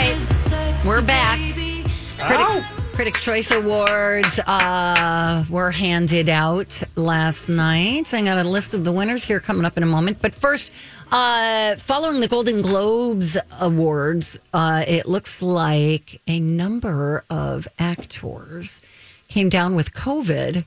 Right, we're back. Critic, Critics' Choice Awards uh, were handed out last night. I got a list of the winners here coming up in a moment. But first, uh, following the Golden Globes Awards, uh, it looks like a number of actors came down with COVID.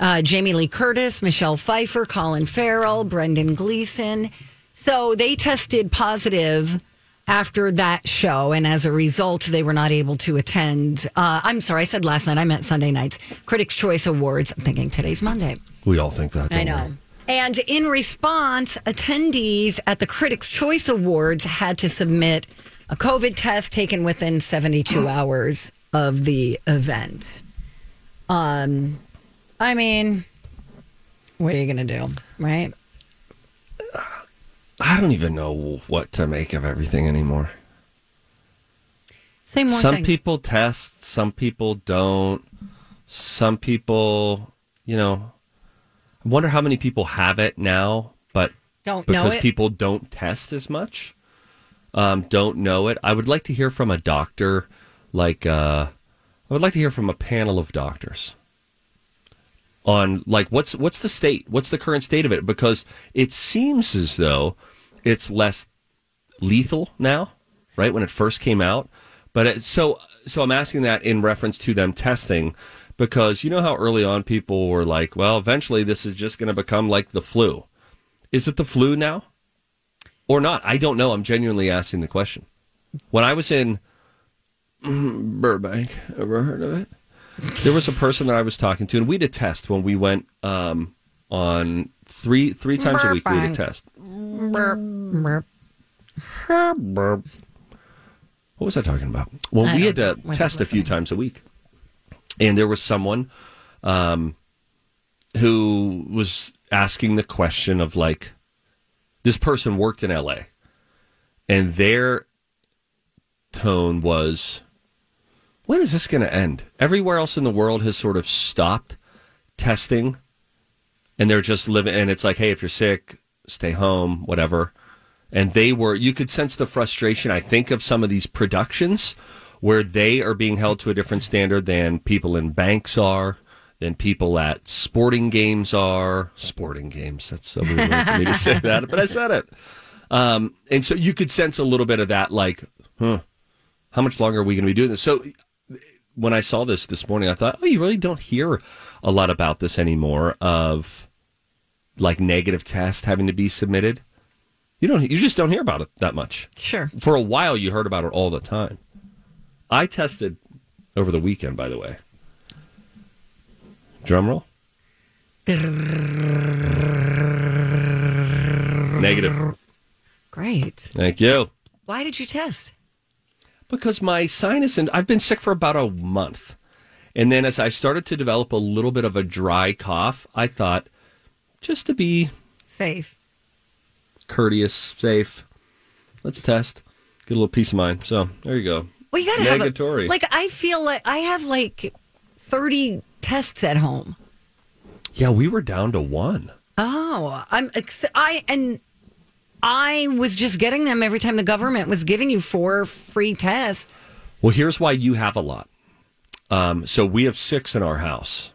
Uh, Jamie Lee Curtis, Michelle Pfeiffer, Colin Farrell, Brendan Gleeson. So they tested positive after that show, and as a result, they were not able to attend. Uh, I'm sorry, I said last night. I meant Sunday nights. Critics' Choice Awards. I'm thinking today's Monday. We all think that. I know. we? And in response, attendees at the Critics' Choice Awards had to submit a COVID test taken within 72 hours of the event. Um, I mean, what are you going to do, right? I don't even know what to make of everything anymore. Say more some things. people test, some people don't. Some people, you know, I wonder how many people have it now, but Don't know because people don't test as much, um, don't know it. I would like to hear from a doctor, like uh, I would like to hear from a panel of doctors on like what's what's the state, what's the current state of it, because it seems as though it's less lethal now, right? When it first came out, but it, so so I'm asking that in reference to them testing because you know how early on people were like, well, eventually this is just going to become like the flu. Is it the flu now? Or not? I don't know. I'm genuinely asking the question. When I was in Burbank, ever heard of it? There was a person that I was talking to, and we did test when we went um, on three three times a week. We did a test. What was I talking about? Well, I we had to test a few times a week, and there was someone um, who was asking the question of like, this person worked in L.A. and their tone was, when is this going to end? Everywhere else in the world has sort of stopped testing, and they're just living. And it's like, hey, if you're sick, stay home, whatever. And they were, you could sense the frustration, I think, of some of these productions where they are being held to a different standard than people in banks are, than people at sporting games are. Sporting games, that's so weird for me to say that, but I said it. Um, and so you could sense a little bit of that, like, huh, how much longer are we going to be doing this? So when I saw this this morning, I thought, oh, you really don't hear a lot about this anymore of like negative test having to be submitted. You don't. You just don't hear about it that much. Sure. For a while, you heard about it all the time. I tested over the weekend, by the way. Drum roll. Negative. Great. Thank you. Why did you test? Because my sinus and I've been sick for about a month. And then as I started to develop a little bit of a dry cough, I thought just to be Safe. courteous, safe, let's test. Get a little peace of mind. So there you go. Well, you gotta Negatory. have a, like I feel like I have like thirty tests at home. Yeah, we were down to one. Oh, I'm ex- I and I was just getting them every time the government was giving you four free tests. Well, here's why you have a lot. Um, so we have six in our house.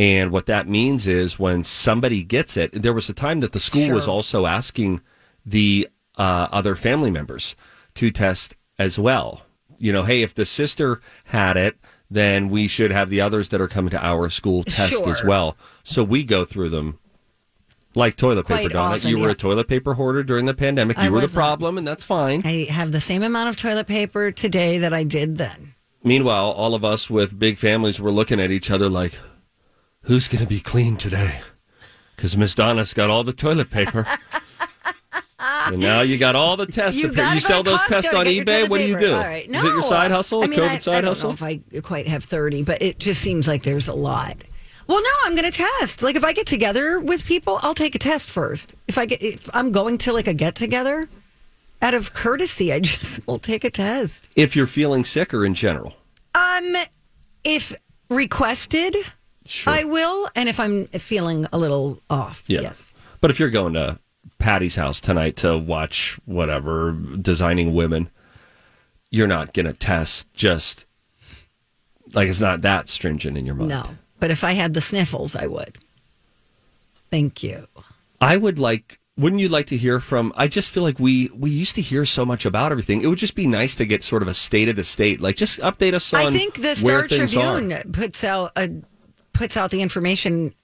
And what that means is when somebody gets it, there was a time that the school was also asking the uh, other family members to test as well. You know, hey, if the sister had it, then we should have the others that are coming to our school test as well. So we go through them like toilet Quite paper, Donna. often, you were yeah. a toilet paper hoarder during the pandemic. You I were the problem, and that's fine. I have the same amount of toilet paper today that I did then. Meanwhile, all of us with big families were looking at each other like, who's going to be clean today? Because Miss Donna's got all the toilet paper. and now you got all the tests. You to you sell those tests on eBay? What do you do? All right. Is it your side hustle? I a mean, COVID I, side I don't hustle? know if I quite have 30, but it just seems like there's a lot. Well, no, I'm going to test. Like if I get together with people, I'll take a test first. If I get if I'm going to like a get together, out of courtesy, I just will take a test. if you're feeling sick or in general. Um if requested, Sure. I will, and if I'm feeling a little off, Yeah. yes. But if you're going to Patty's house tonight to watch whatever, Designing Women, you're not going to test just like it's not that stringent in your mind. No. But if I had the sniffles, I would. Thank you. I would like. Wouldn't you like to hear from? I just feel like we we used to hear so much about everything. It would just be nice to get sort of a state of the state. Like just update us on. I think the Star Tribune puts out a puts out the information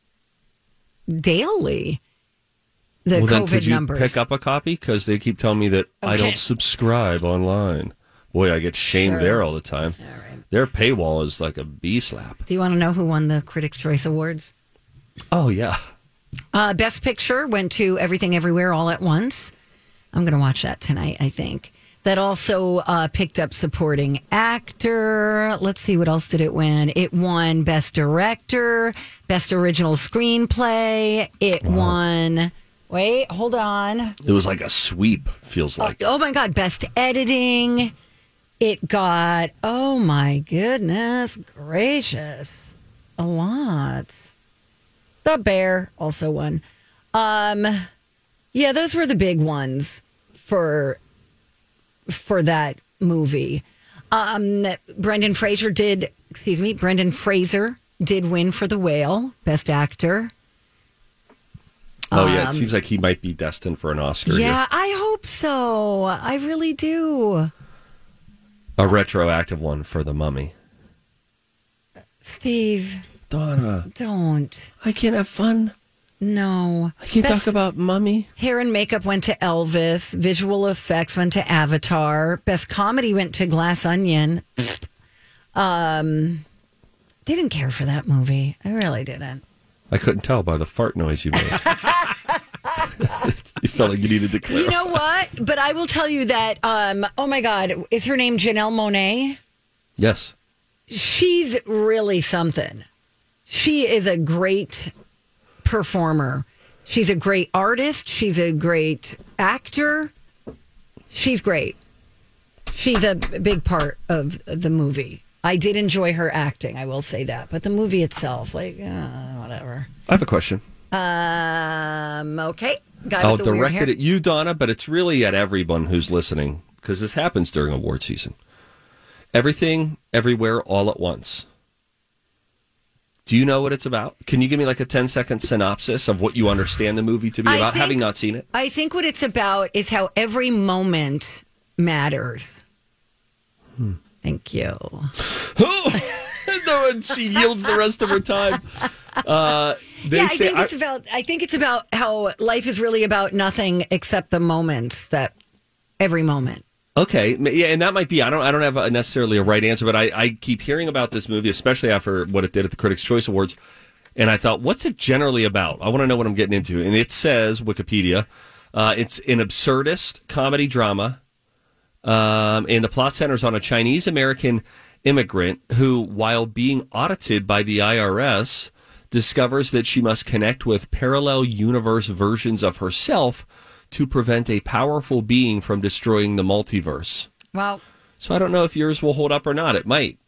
daily. The well, COVID could you numbers. pick up a copy? Because they keep telling me that I don't subscribe online. Boy, I get shamed Sure. there all the time. All right. Their paywall is like a bee slap. Do you want to know who won the Critics' Choice Awards? Oh yeah. Uh, Best Picture went to Everything Everywhere All at Once. I'm going to watch that tonight, I think. That also uh, picked up Supporting Actor. Let's see, what else did it win? It won Best Director, Best Original Screenplay. It won. Wait, hold on. It was like a sweep. Feels like. oh my God, Best Editing. It got, oh my goodness gracious, a lot. The Bear also won. Um, yeah, those were the big ones for for that movie. Um, Brendan Fraser did, excuse me, Brendan Fraser did win for The Whale, Best Actor. oh yeah, it seems like he might be destined for an Oscar. here. Um, Yeah, I hope so. I really do. A retroactive one for the Mummy. Steve, Donna, don't. I can't have fun. No. I can't Best talk about Mummy. hair and makeup went to Elvis. Visual effects went to Avatar. Best comedy went to Glass Onion. Um, they didn't care for that movie. I really didn't. I couldn't tell by the fart noise you made. you felt like you needed to clarify. You know what? But I will tell you that. Um, oh my God, is her name Janelle Monáe? yes. she's really something. She is a great performer. She's a great artist. She's a great actor. She's great. She's a big part of the movie. I did enjoy her acting, I will say that. But the movie itself, like, uh, whatever. I have a question. Um, okay. Guy I'll with the weird direct it at you, Donna, but it's really at everyone who's listening because this happens during award season. Everything, everywhere, all at once. Do you know what it's about? Can you give me like a 10 second synopsis of what you understand the movie to be about, think- having not seen it? I think what it's about is how every moment matters. Hmm. Thank you. No, and she yields the rest of her time. Uh, they yeah, I say think it's about. I think it's about how life is really about nothing except the moments that every moment. Okay, yeah, and that might be. I don't. I don't have a, necessarily a right answer, but I, I keep hearing about this movie, especially after what it did at the Critics' Choice Awards, and I thought, what's it generally about? I want to know what I'm getting into. And it says Wikipedia, uh, it's an absurdist comedy drama, um, and the plot centers on a Chinese American immigrant who, while being audited by the IRS, discovers that she must connect with parallel universe versions of herself to prevent a powerful being from destroying the multiverse. Well, So I don't know if yours will hold up or not. It might.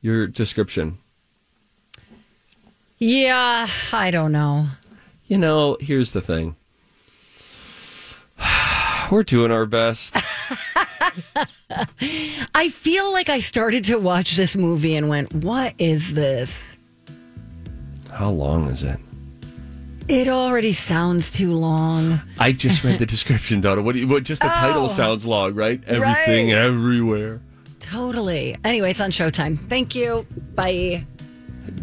Your description. yeah, I don't know. You know, here's the thing. We're doing our best. I feel like I started to watch this movie and went, "What is this?" How long is it? It already sounds too long. I just read the description, Donna. What, do you, what just the title Oh. sounds long, right? Everything, Right. everywhere. Totally. Anyway, it's on Showtime. Thank you. Bye.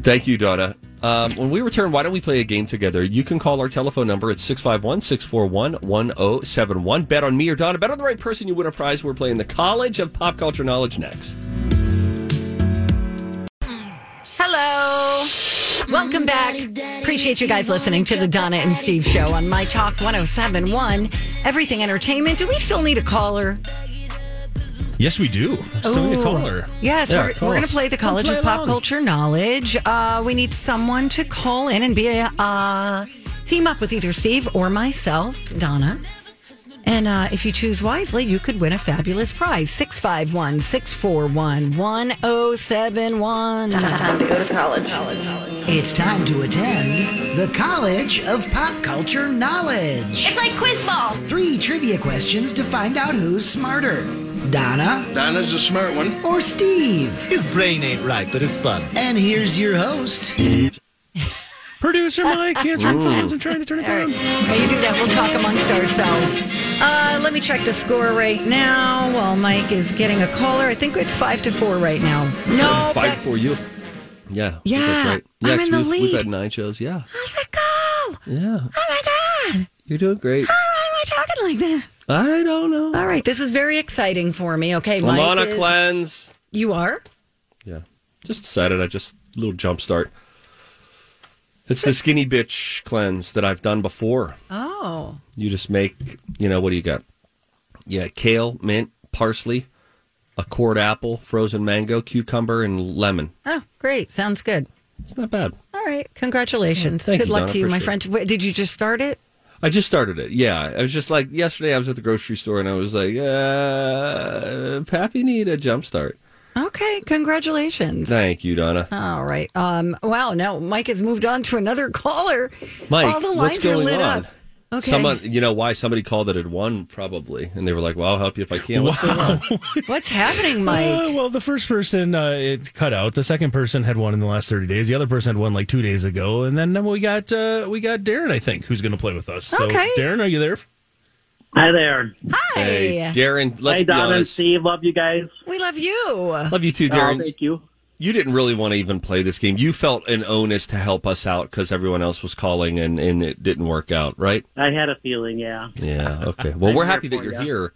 Thank you, Donna. Um, when we return, why don't we play a game together? You can call our telephone number at 651 641 1071. Bet on me or Donna. Bet on the right person, you win a prize. We're playing the College of Pop Culture Knowledge next. Back. Appreciate you guys listening to the Donna and Steve show on My Talk 1071, Everything Entertainment. Do we still need a caller? Yes, we do. Still need a caller. Yes, Yeah, we're, we're going to play the College play of Pop along. Culture Knowledge. Uh, we need someone to call in and be a uh, team up with either Steve or myself, Donna. And uh, if you choose wisely, you could win a fabulous prize 651 641 1071. It's time to go to college, hollow, college. It's time to attend the College of Pop Culture Knowledge. It's like quiz ball. Three trivia questions to find out who's smarter Donna Donna's a smart one. or Steve. His brain ain't right, but it's fun. And here's your host. Producer Mike answering phones and trying to turn it All right. down. While you do that, we'll talk amongst ourselves. Uh, let me check the score right now while Mike is getting a caller. I think it's five to four right now. No, Five but for you. Yeah. Yeah, That's right. Yeah, I'm in the we've, we've lead. had nine shows. Yeah. how's it go? Yeah. Oh my God. You're doing great. Why am I talking like this? I don't know. All right, this is very exciting for me. Okay, I'm Mike. on a is- cleanse. You are? Yeah. Just decided I just little jump start. It's the skinny bitch cleanse that I've done before. Oh. You just make, you know, what do you got? Yeah, kale, mint, parsley, a cord apple, frozen mango, cucumber, and lemon. Oh, great. Sounds good. It's not bad. All right. Congratulations. Thank good you, luck Donna. to you, my friend. Wait, Did you just start it? I just started it. Yeah, I was just like yesterday. I was at the grocery store and I was like, uh, "Pappy, need a jump start." Okay. Congratulations. Thank you, Donna. All right. Um, wow. Now Mike has moved on to another caller. Mike, All the lines what's are going lit on? up. Okay. Someone, you know why somebody called that had won probably, and they were like, "Well, I'll help you if I can." What's going on? What's happening, Mike? Uh, well, the first person uh, it cut out. The second person had won in the last thirty days. The other person had won like two days ago, and then we got uh, we got Darren. I think who's going to play with us. So, Okay. Darren, are you there? Hi there. Hi. Hey, Darren, let's hey, be Donna and. Steve. Love you guys. We love you. Love you too, Oh, Darren. thank you. you didn't really want to even play this game. You felt an onus to help us out because everyone else was calling and, and it didn't work out, right? I had a feeling, yeah. Yeah. Okay. Well, we're happy that you're ya. here.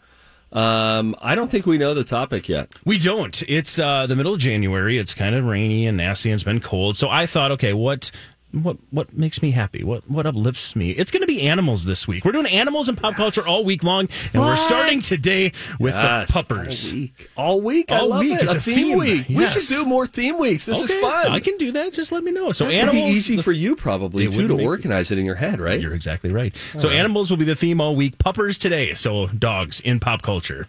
Um, I don't think we know the topic yet. We don't. It's uh, the middle of January. It's kind of rainy and nasty and it's been cold. So I thought, okay, what what what makes me happy? What what uplifts me? It's going to be animals this week. We're doing animals and pop culture all week long, and we're starting today with Yes, the puppers. All week. All week. I All love week. it. It's a, a theme, theme. week. We should do more theme weeks. This is fun. I can do that. Just let me know. So It'd animals be easy the- for you probably It too to organize it in your head, right? You're exactly right. So animals will be the theme all week. Puppers today. So dogs in pop culture.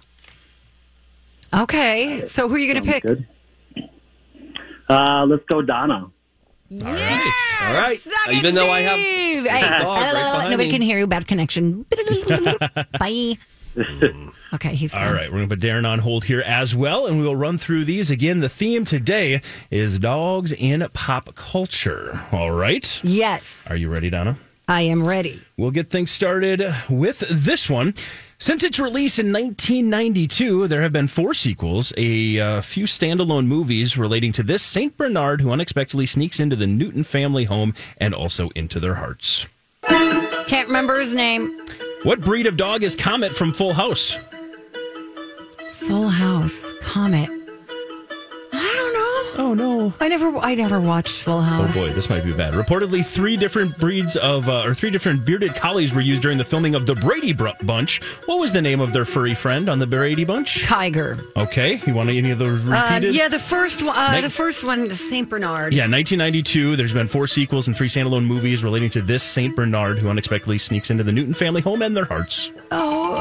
Okay. So who are you going to pick? Good. Uh, let's go, Donna. Yes! All right. Suck uh, it, Even though I have Steve! Hey, dog right behind nobody me. can hear you. Bad connection. Bye. Mm. okay, he's All gone. right, we're going to put Darren on hold here as well, and we will run through these again. The theme today is dogs in pop culture. All right. Yes, Are you ready, Donna? I am ready. We'll get things started with this one. Since its release in 1992, there have been four sequels, a uh, few standalone movies relating to this Saint Bernard who unexpectedly sneaks into the Newton family home and also into their hearts. Can't remember his name. What breed of dog is Comet from Full House? Full House. Comet. I don't know. Oh no. I never. I never watched Full House. Oh boy, this might be bad. Reportedly, three different breeds of, uh, or three different bearded collies were used during the filming of the Brady Bunch. What was the name of their furry friend on the Brady Bunch? Tiger. Okay, you want any of those Uh, repeated? yeah, the first one. Uh, Night- the first one, the Saint Bernard. Yeah, 1992. There's been four sequels and three standalone movies relating to this Saint Bernard who unexpectedly sneaks into the Newton family home and their hearts. Oh.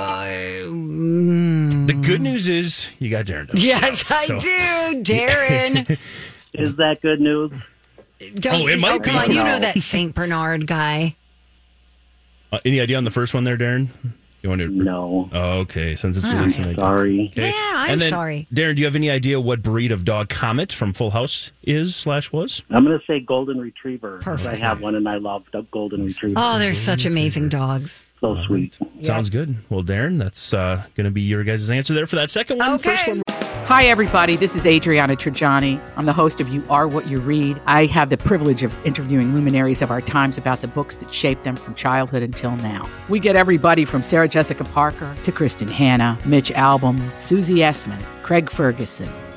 Mm. The good news is you got Darren. done. yes, So- I do, Darren. Is that good news? Don't, Oh, it might come be. on, you know that Saint Bernard guy. Uh, any idea on the first one there, Darren? You want to? No. Oh, okay, since it's All released right. Sorry. Okay. Yeah, I'm and then, sorry. Darren, do you have any idea what breed of dog Comet from Full House is slash was? I'm going to say golden retriever. Perfect. I have one and I love the golden retriever. Oh, they're such amazing dogs. So sweet. Sounds good. Well, Darren, that's uh, going to be your guys' answer there for that second one. Okay. First one. Hi, everybody. This is Adriana Trigiani. I'm the host of You Are What You Read. I have the privilege of interviewing luminaries of our times about the books that shaped them from childhood until now. We get everybody from Sarah Jessica Parker to Kristin Hannah, Mitch Albom, Susie Essman, Craig Ferguson,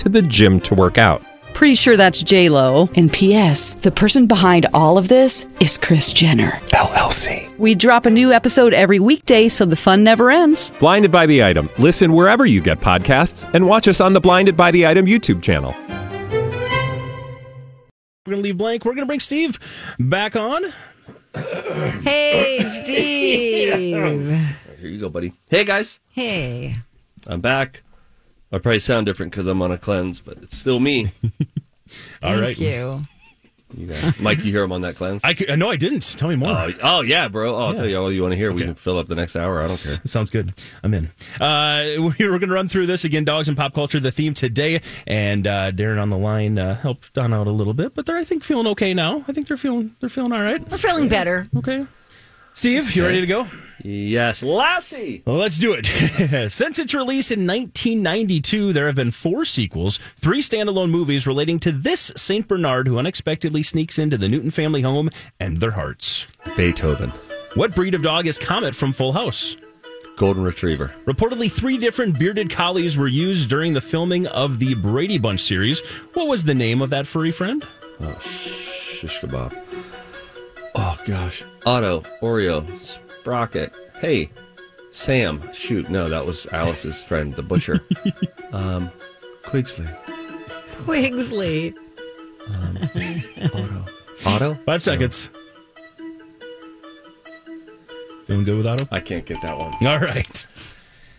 to the gym to work out. Pretty sure that's J Lo. And P.S. The person behind all of this is Kris Jenner LLC. We drop a new episode every weekday, so the fun never ends. Blinded by the item. Listen wherever you get podcasts, and watch us on the Blinded by the Item YouTube channel. We're going to leave blank. We're going to bring Steve back on. Hey, Steve. Here you go, buddy. Hey, guys. hey. I'm back. I probably sound different because I'm on a cleanse, but it's still me. All Thank right. you. You guys. Mike, you hear him on that cleanse? I, c- no, I didn't. Tell me more. Oh, oh, yeah, bro. Oh, I'll Yeah. tell you all you want to hear. We can fill up the next hour. I don't care. Sounds good. I'm in. Uh, we're we're going to run through this again. Dogs and pop culture, the theme today, and uh, Darren on the line uh, helped Don out a little bit, but they're I think feeling okay now. I think they're feeling they're feeling all right. We're feeling better. Okay. Steve, you ready to go? Yes, Lassie. Well, let's do it. Since its release in 1992, there have been four sequels, three standalone movies relating to this St. Bernard who unexpectedly sneaks into the Newton family home and their hearts. Beethoven. What breed of dog is Comet from Full House? Golden Retriever. Reportedly, three different bearded collies were used during the filming of the Brady Bunch series. What was the name of that furry friend? Oh, shish kebab. Oh, gosh. Otto, Oreo, Sprocket. Hey, Sam. Shoot, no, that was Alice's friend, the butcher. um, Quigsley. Quigsley. Otto. Otto? Five seconds. Doing good with Otto? I can't get that one. All right.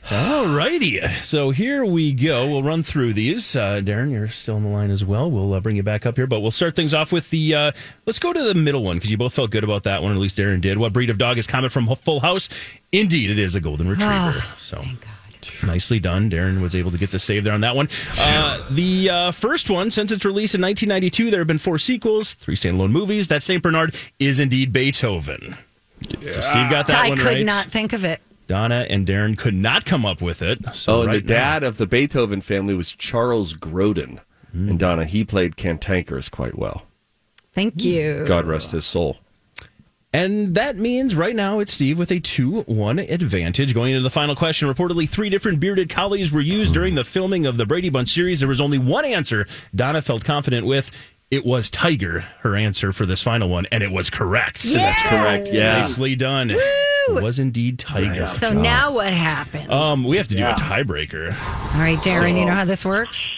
All righty. So here we go. We'll run through these. Uh, Darren, you're still on the line as well. We'll uh, bring you back up here, but we'll start things off with the. Uh, let's go to the middle one because you both felt good about that one. At least Darren did. What breed of dog is Comet from Full House? Indeed, it is a golden retriever. so. Nicely done. Darren was able to get the save there on that one. Uh, the uh, first one, since its release in 1992, there have been four sequels, three standalone movies. That St. Bernard is indeed Beethoven. So Steve got that I one could not think of it. Donna and Darren could not come up with it. So oh, and right the dad of the Beethoven family was Charles Grodin. And hmm. Donna, he played Cantankerous quite well. Thank you. God rest his soul. And that means right now it's Steve with a 2 1 advantage. Going into the final question, reportedly three different bearded collies were used during the filming of the Brady Bunch series. There was only one answer Donna felt confident with. It was Tiger, her answer for this final one, and it was correct. That's correct. Yeah. Nicely done. It was indeed Tiger. So now what happens? Um, we have to do Yeah. a tiebreaker. All right, Darren, you know how this works?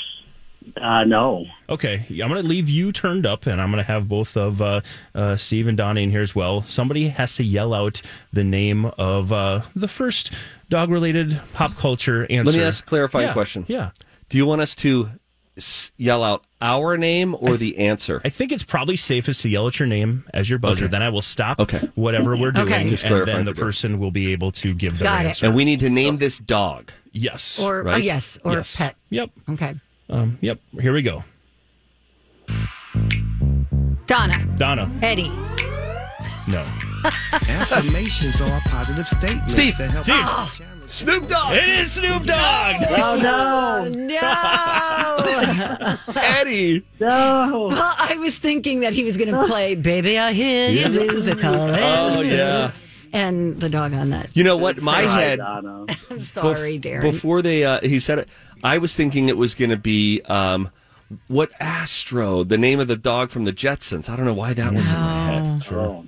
Uh, no. Okay, I'm going to leave you turned up, and I'm going to have both of uh, uh, Steve and Donnie in here as well. Somebody has to yell out the name of uh, the first dog-related pop culture answer. Let me ask a clarifying Yeah, question. Yeah, Do you want us to s- yell out our name or the answer? I think it's probably safest to yell at your name as your buzzer. Okay. Then I will stop Okay. whatever we're doing, Okay. Just and then the person will be able to give their Got it. answer. and we need to name this dog. yes, Or oh, Right? yes, or yes. pet. Yep, Okay. um, yep. Here we go. Donna, Donna, Eddie, no. Affirmations are positive statements. Steve, that help Steve. Us challenge- Snoop Dogg. It is Snoop Dogg. Oh no! Eddie. No. well, I was thinking that he was going to play "Baby, I Hear You Blues a Calling." Oh, yeah. and the dog on that. You know what? My Hi, head. Donna. I'm sorry, bef- Darren. Before they, uh, he said it, I was thinking it was going to be um, what Astro, the name of the dog from the Jetsons. I don't know why that was in my head. Oh.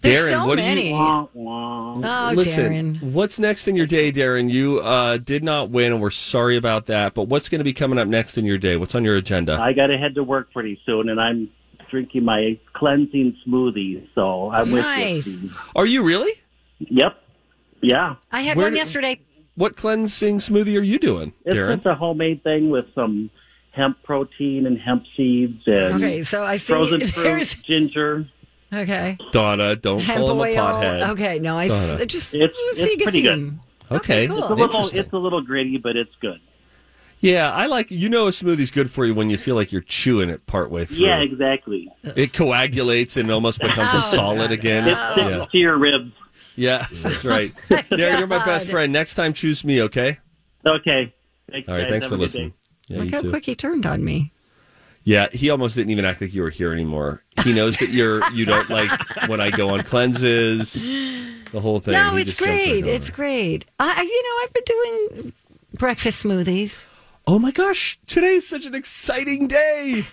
There's Darren, so what do you- many. Wah, wah. Oh, Listen, Darren. what's next in your day, Darren? You uh, did not win, and we're sorry about that. But what's going to be coming up next in your day? What's on your agenda? I got to head to work pretty soon, and I'm drinking my cleansing smoothie. So I'm with you. Nice. Steve. Are you really? Yep. Yeah. I had Where one yesterday. What cleansing smoothie are you doing, It's Darren? just a homemade thing with some hemp protein and hemp seeds and Okay, so I see frozen fruit, there's ginger. Okay. Donna, don't Hemp call him a pothead. Okay, no, I Donna. s- just It's- see it's a pretty good. theme. Okay, cool. It's a little, Interesting. it's a little gritty, but it's good. Yeah, I like. You know, a smoothie's good for you when you feel like you're chewing it partway through. Yeah, exactly. It coagulates and almost becomes Oh, a solid again. It sticks Yeah. to your ribs. Yes, that's right. Darren, you're my best God. friend. Next time, choose me, okay? Okay. Thanks, All right, guys. thanks Have for a good listening. Yeah, Look you how too. quick he turned on me. Yeah, he almost didn't even act like you were here anymore. He knows that you're you don't like when I go on cleanses, the whole thing. no, He it's right great. It's great. I, you know, I've been doing breakfast smoothies. Oh my gosh, today's such an exciting day.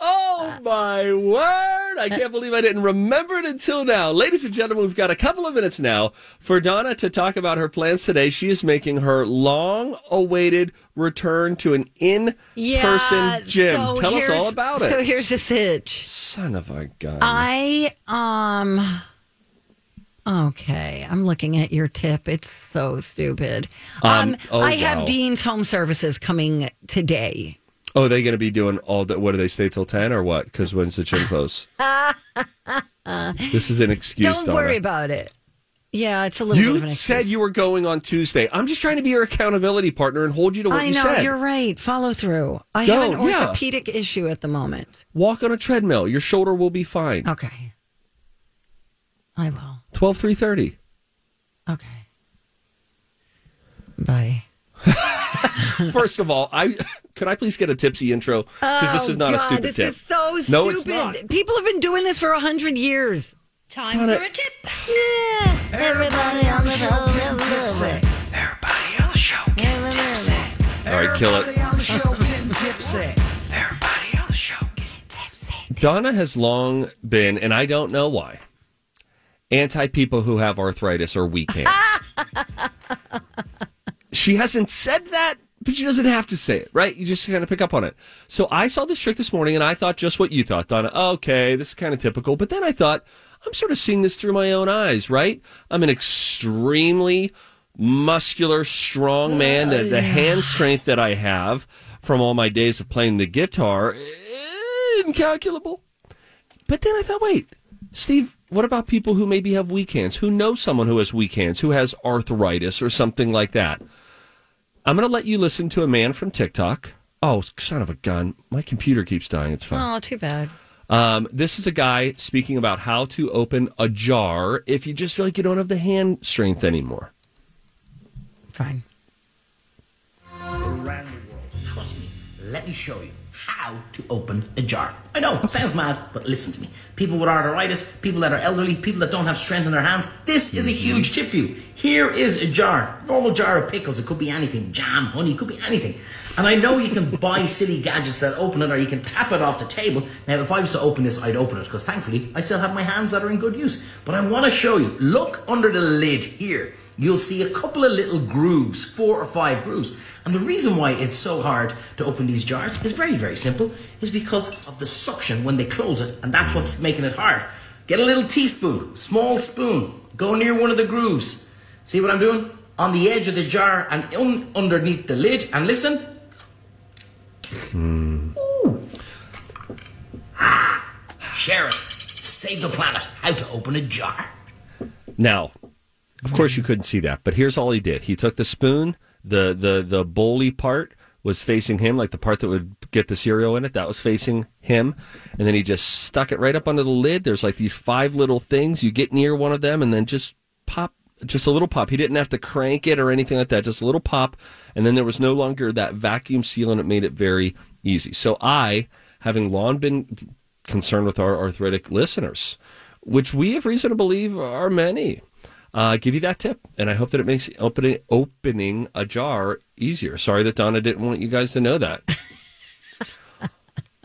Oh my word. I can't believe I didn't remember it until now. Ladies and gentlemen, we've got a couple of minutes now for Donna to talk about her plans today. She is making her long awaited return to an in Yeah, person gym. so Tell us all about it. So here's the sitch. Son of a gun. I um. Okay, I'm looking at your tip. It's so stupid. Um, Um, oh, I have wow. Dean's Home Services coming today. Oh, are they going to be doing all that? What do they stay till 10 or what? Because when's the gym close? this is an excuse. Don't Donna. worry about it. Yeah, it's a little bit of You said you were going on Tuesday. I'm just trying to be your accountability partner and hold you to what I you know said. you're right. Follow through. I Go, have an yeah. orthopedic issue at the moment. Walk on a treadmill. Your shoulder will be fine. Okay, I will. 12 330. Okay. Bye. First of all, I could I please get a tipsy intro because this Oh, is not a God, stupid this tip. is so No, it's stupid. not. People have been doing this for a hundred years. Time Donna- for a tip. Yeah. Everybody on the show getting tipsy. Everybody on the show getting tipsy. All right, kill it. Everybody on the show getting tipsy. Everybody on the show getting tipsy. Donna has long been, and I don't know why, anti people who have arthritis or weak hands. she hasn't said that, but she doesn't have to say it, right? You just kind of pick up on it. So I saw this trick this morning, and I thought just what you thought, Donna. Okay, this is kind of typical. But then I thought, I'm sort of seeing this through my own eyes, right? I'm an extremely muscular, strong man. The, the hand strength that I have from all my days of playing the guitar, incalculable. But then I thought, wait, Steve, what about people who maybe have weak hands, who know someone who has weak hands, who has arthritis or something like that? I'm going to let you listen to a man from TikTok. Oh, son of a gun. My computer keeps dying. It's fine. Oh, too bad. Um, this is a guy speaking about how to open a jar if you just feel like you don't have the hand strength anymore. Fine. Let me show you how to open a jar. I know, it sounds mad, but listen to me. People with arthritis, people that are elderly, people that don't have strength in their hands, this is a mm-hmm. huge tip for you. Here is a jar, normal jar of pickles. It could be anything, jam, honey, it could be anything. And I know you can buy silly gadgets that open it or you can tap it off the table. Now, if I was to open this, I'd open it because thankfully I still have my hands that are in good use. But I want to show you. Look under the lid here. You'll see a couple of little grooves, four or five grooves. And the reason why it's so hard to open these jars is very, very simple. Is because of the suction when they close it, and that's what's making it hard. Get a little teaspoon, small spoon, go near one of the grooves. See what I'm doing? On the edge of the jar and un- underneath the lid, and listen. Ooh! Ah! Share it. Save the planet. How to open a jar. Now, of course, you couldn't see that, but here's all he did. He took the spoon, the the the bowly part was facing him, like the part that would get the cereal in it, that was facing him, and then he just stuck it right up under the lid. There's like these five little things. You get near one of them, and then just pop, just a little pop. He didn't have to crank it or anything like that. Just a little pop, and then there was no longer that vacuum seal, and it made it very easy. So I, having long been concerned with our arthritic listeners, which we have reason to believe are many, uh, give you that tip, and I hope that it makes opening opening a jar easier. Sorry that Donna didn't want you guys to know that.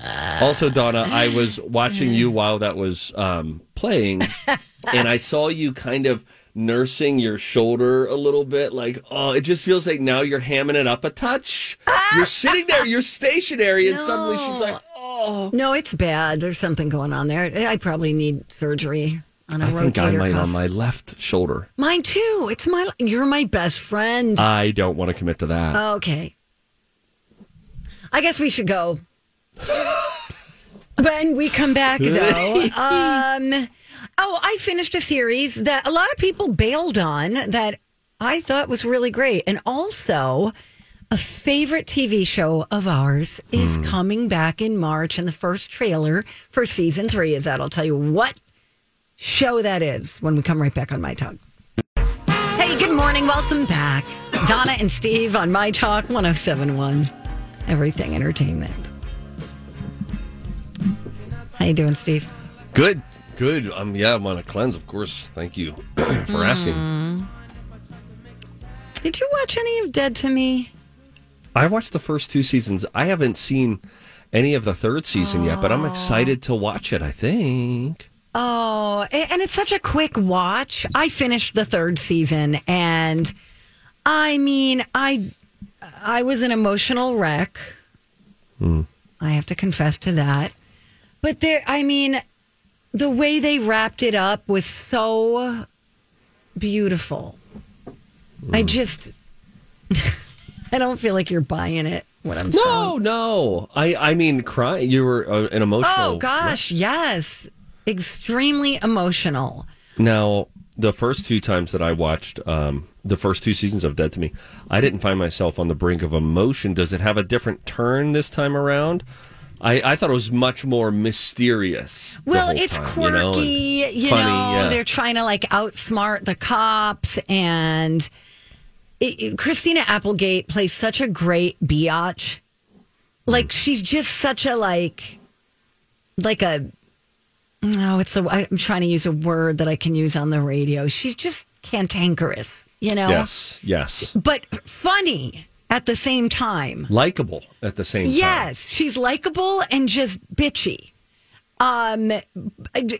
also, Donna, I was watching you while that was um, playing, and I saw you kind of nursing your shoulder a little bit. Like, oh, it just feels like now you're hamming it up a touch. You're sitting there, you're stationary, and suddenly she's like, oh. No, it's bad. There's something going on there. I probably need surgery on a I think I might cuff. on my left shoulder. Mine too. It's my. You're my best friend. I don't want to commit to that. Okay. I guess we should go. when we come back, though, um, oh, I finished a series that a lot of people bailed on that I thought was really great, and also a favorite TV show of ours is coming back in March, and the first trailer for season three is out. I'll tell you what show that is when we come right back on my talk. Hey, good morning. Welcome back. Donna and Steve on My Talk 1071. Everything Entertainment. How you doing, Steve? Good, good. Um, yeah, I'm on a cleanse, of course. Thank you for asking. Mm. Did you watch any of Dead to Me? I watched the first two seasons. I haven't seen any of the third season yet, but I'm excited to watch it. I think. Oh, and it's such a quick watch. I finished the third season and I mean, I I was an emotional wreck. I have to confess to that. But there I mean, the way they wrapped it up was so beautiful. I just I don't feel like you're buying it what I'm saying. No, no. I, I mean, cry. You were uh, an emotional. Oh gosh, yes. Extremely emotional. Now, the first two times that I watched um, the first two seasons of Dead to Me, I didn't find myself on the brink of emotion. Does it have a different turn this time around? I, I thought it was much more mysterious. Well, it's time, quirky, you know, you and know. yeah. They're trying to like outsmart the cops, and it, it- Christina Applegate plays such a great biatch. Like she's just such a like, like a. No, it's a. I'm trying to use a word that I can use on the radio. She's just cantankerous, you know. Yes, yes. But funny at the same time. Likable at the same time. Yes, she's likable and just bitchy. Um,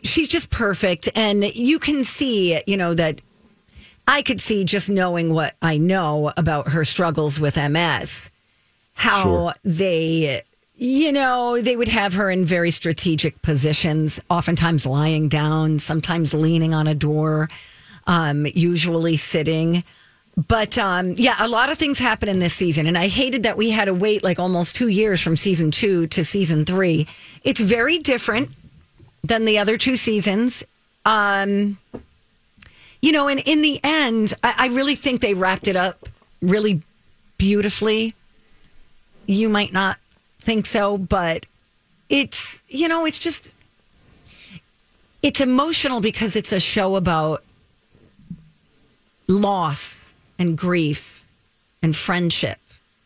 she's just perfect, and you can see, you know, that I could see just knowing what I know about her struggles with MS, how Sure. they, you know, they would have her in very strategic positions, oftentimes lying down, sometimes leaning on a door, um, usually sitting. But um, yeah, a lot of things happen in this season, and I hated that we had to wait like almost two years from season two to season three. It's very different than the other two seasons. Um, you know, and in the end, I, I really think they wrapped it up really beautifully. You might not think so, but it's you know, it's just it's emotional because it's a show about loss and grief and friendship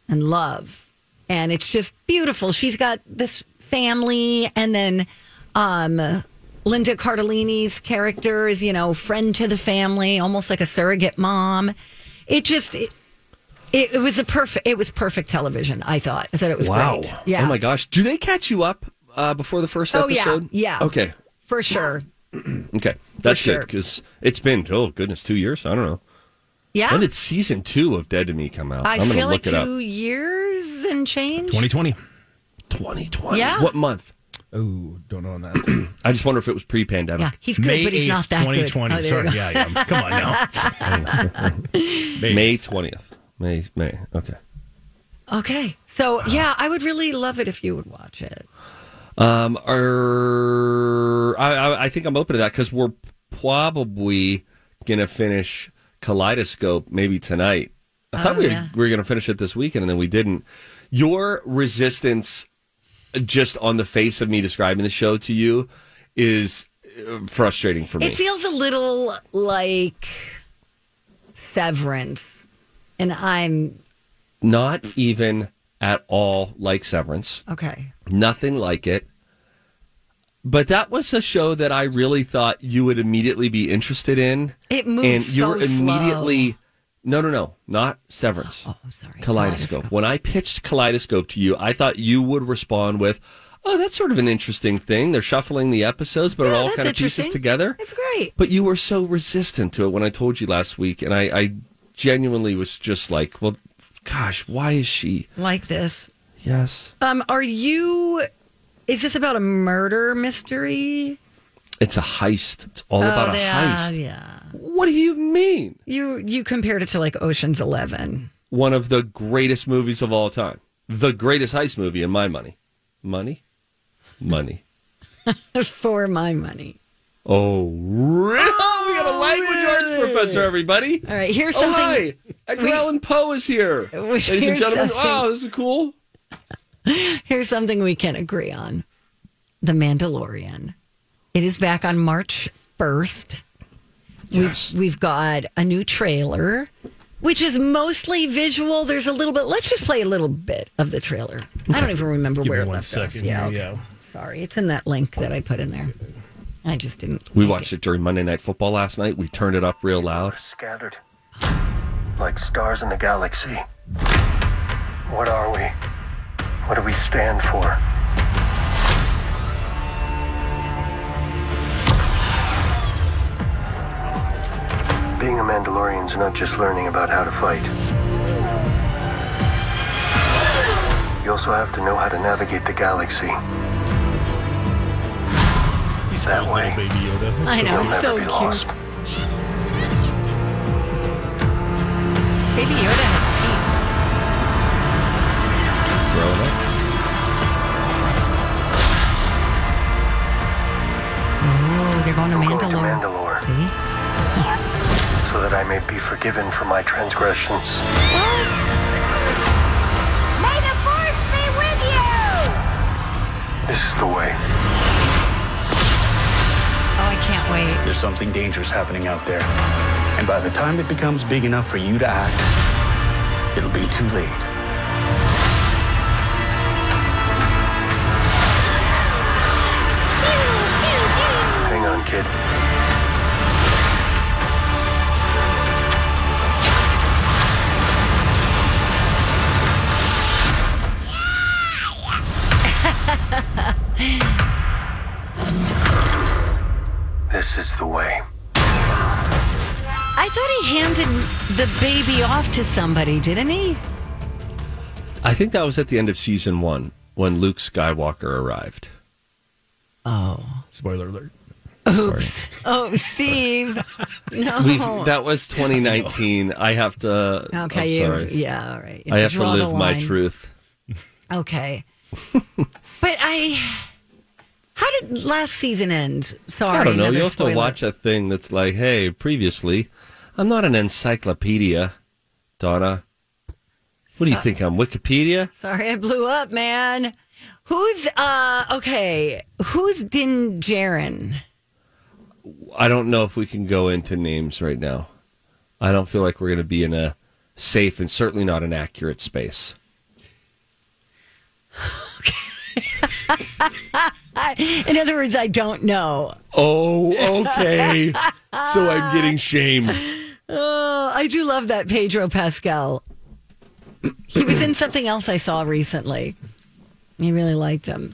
and love. And it's just beautiful. She's got this family and then um Linda Cardellini's character is, you know, friend to the family, almost like a surrogate mom. It just it, it, it was a perfect it was perfect television, I thought. I thought it was wow. great. Yeah. Oh my gosh. Do they catch you up uh, before the first Oh, yeah. episode? Yeah. Okay. For sure. Okay. That's sure. good because it's been, oh goodness, two years? I don't know. Yeah. When did season two of Dead to Me come out? I am going to feel look like it up. two years and change. 2020. 2020. Yeah. What month? Oh, don't know on that. I just wonder if it was pre pandemic. Yeah, he's good, May but he's 8th, not that good. 2020. Oh, there Sorry, go. yeah, yeah. Come on now. May 20th. May, May. Okay. Okay. So, yeah, I would really love it if you would watch it. Um, are, I, I, I think I'm open to that because we're probably going to finish Kaleidoscope maybe tonight. I thought Oh, we, yeah. were, we were going to finish it this weekend and then we didn't. Your resistance just on the face of me describing the show to you is uh, frustrating for me. It feels a little like Severance. And I'm Not even at all like Severance. okay. Nothing like it. But that was a show that I really thought you would immediately be interested in. It moves and you so were immediately no no no not severance oh i'm sorry kaleidoscope. when i pitched kaleidoscope to you i thought you would respond with oh, that's sort of an interesting thing. They're shuffling the episodes, but it Yeah, all kind of pieces together. It's great. But you were so resistant to it when I told you last week, and I, I genuinely was just like, well, gosh, why is she? Like this. Yes. Um, are you? Is this about a murder mystery? It's a heist. It's all about a yeah, heist. Oh, Yeah. What do you mean? You you compared it to like Ocean's Eleven. One of the greatest movies of all time. The greatest heist movie in my money. Money? Money. For my money. Oh, really? we got a language arts professor, everybody. All right, here's Oh, something. hi. Edgar we- Allan Poe is here. Ladies and gentlemen, something- wow, this is cool. Here's something we can agree on: The Mandalorian. It is back on March first. Yes. We've, we've got a new trailer, which is mostly visual. There's a little bit. Let's just play a little bit of the trailer. I don't even remember Give where it left off. Yeah, okay. Sorry, it's in that link that I put in there. I just didn't. We watched it during Monday Night Football last night. We turned it up real loud. Scattered. Like stars in the galaxy. What are we? What do we stand for? Being a Mandalorian's not just learning about how to fight. You also have to know how to navigate the galaxy. He's that way. Baby Yoda. I know, you'll it's never so cute. lost. Baby Yoda has teeth. Growing up. Oh, they're going to I'm going to Mandalore. Mandalore See? so that I may be forgiven for my transgressions. May the force be with you! This is the way. I can't wait. There's something dangerous happening out there. And by the time it becomes big enough for you to act, it'll be too late. Hang on, kid. This is the way. I thought he handed the baby off to somebody, didn't he? I think that was at the end of season one when Luke Skywalker arrived. Oh. Spoiler alert. Oops. Oh, Steve. No. We've, that was 2019. I have to. okay, I'm you, sorry. yeah, all right. You I have to live my truth. Okay. but I. How did last season end? Sorry. I don't know. You have spoiler. to watch a thing that's like, hey, previously, I'm not an encyclopedia, Donna. What do you think? I'm Wikipedia? Sorry, I blew up, man. Who's uh okay? Who's Din Djarin? I don't know if we can go into names right now. I don't feel like we're going to be in a safe and certainly not an accurate space. In other words, I don't know. Oh, okay. so I'm getting shamed. Oh, I do love that Pedro Pascal. He was in something else I saw recently. You really liked him.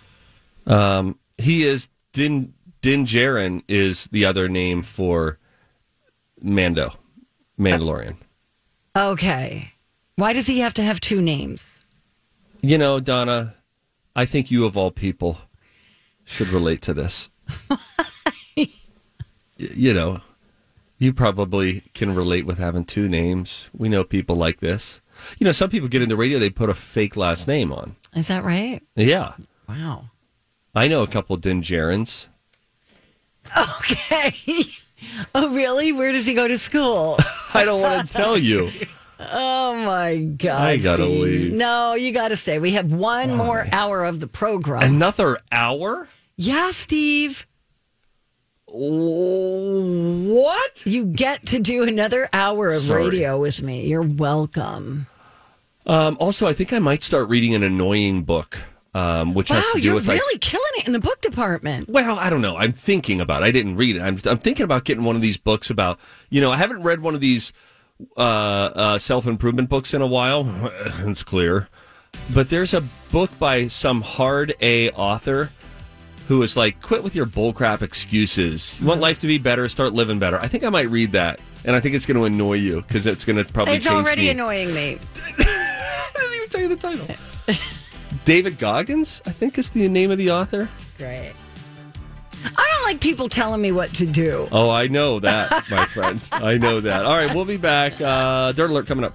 Um, he is Din Din Djarin is the other name for Mando, Mandalorian. Okay. Why does he have to have two names? You know, Donna, I think you of all people should relate to this. Y- you know, you probably can relate with having two names. We know people like this. You know, some people get in the radio, they put a fake last name on. Is that right? Yeah. Wow. I know a couple of Din Djarins. Okay. oh, really? Where does he go to school? I don't want to tell you. Oh my God! I gotta Steve. leave. No, you got to stay. We have one more hour of the program. Another hour? Yeah, Steve. What? You get to do another hour of Sorry. radio with me. You're welcome. Um, also, I think I might start reading an annoying book, um, which has wow, to do you're with like really killing it in the book department. Well, I don't know. I'm thinking about. It. I didn't read it. I'm, I'm thinking about getting one of these books about. You know, I haven't read one of these uh, uh, self improvement books in a while. it's clear. But there's a book by some hard A author who is like, quit with your bullcrap excuses. You want life to be better, start living better. I think I might read that. And I think it's going to annoy you because it's going to probably It's change already me. annoying me. I didn't even tell you the title. David Goggins, I think is the name of the author. Great. I don't like people telling me what to do. Oh, I know that, my friend. I know that. All right, we'll be back. Uh, Dirt Alert coming up.